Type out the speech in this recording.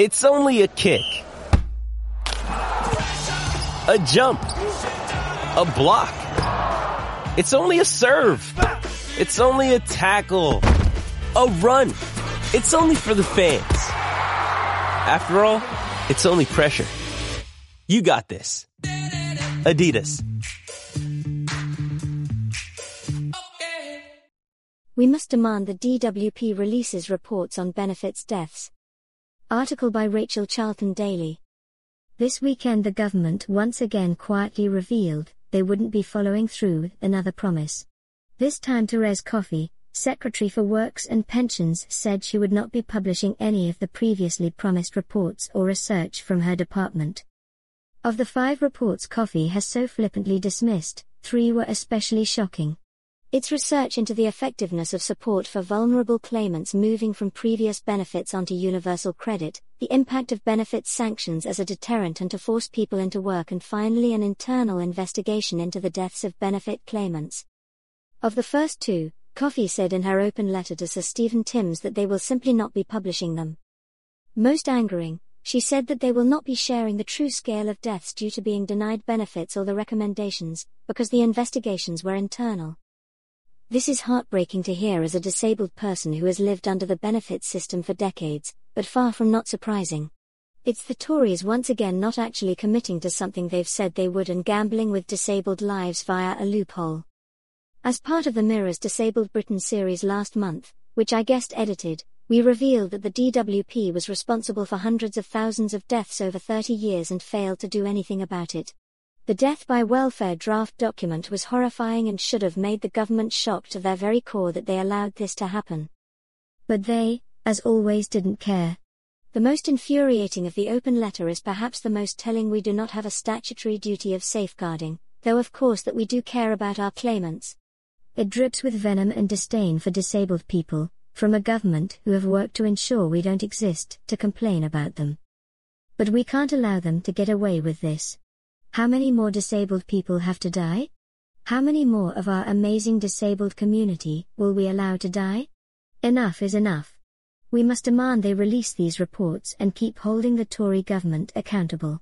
It's only a kick. A jump. A block. It's only a serve. It's only a tackle. A run. It's only for the fans. After all, it's only pressure. You got this. Adidas. We must demand the DWP releases reports on benefits deaths. Article by Rachel Charlton Daley. This weekend, the government once again quietly revealed they wouldn't be following through with another promise. This time, Therese Coffey, Secretary for Works and Pensions, said she would not be publishing any of the previously promised reports or research from her department. Of the five reports Coffey has so flippantly dismissed, three were especially shocking. Its research into the effectiveness of support for vulnerable claimants moving from previous benefits onto universal credit, the impact of benefits sanctions as a deterrent and to force people into work, and finally an internal investigation into the deaths of benefit claimants. Of the first two, Coffey said in her open letter to Sir Stephen Timms that they will simply not be publishing them. Most angering, she said that they will not be sharing the true scale of deaths due to being denied benefits or the recommendations, because the investigations were internal. This is heartbreaking to hear as a disabled person who has lived under the benefits system for decades, but far from not surprising. It's the Tories once again not actually committing to something they've said they would and gambling with disabled lives via a loophole. As part of the Mirror's Disabled Britain series last month, which I guest edited, we revealed that the DWP was responsible for hundreds of thousands of deaths over 30 years and failed to do anything about it. The death by welfare draft document was horrifying and should have made the government shocked to their very core that they allowed this to happen. But they, as always, didn't care. The most infuriating of the open letter is perhaps the most telling we do not have a statutory duty of safeguarding, though of course that we do care about our claimants. It drips with venom and disdain for disabled people, from a government who have worked to ensure we don't exist to complain about them. But we can't allow them to get away with this. How many more disabled people have to die? How many more of our amazing disabled community will we allow to die? Enough is enough. We must demand they release these reports and keep holding the Tory government accountable.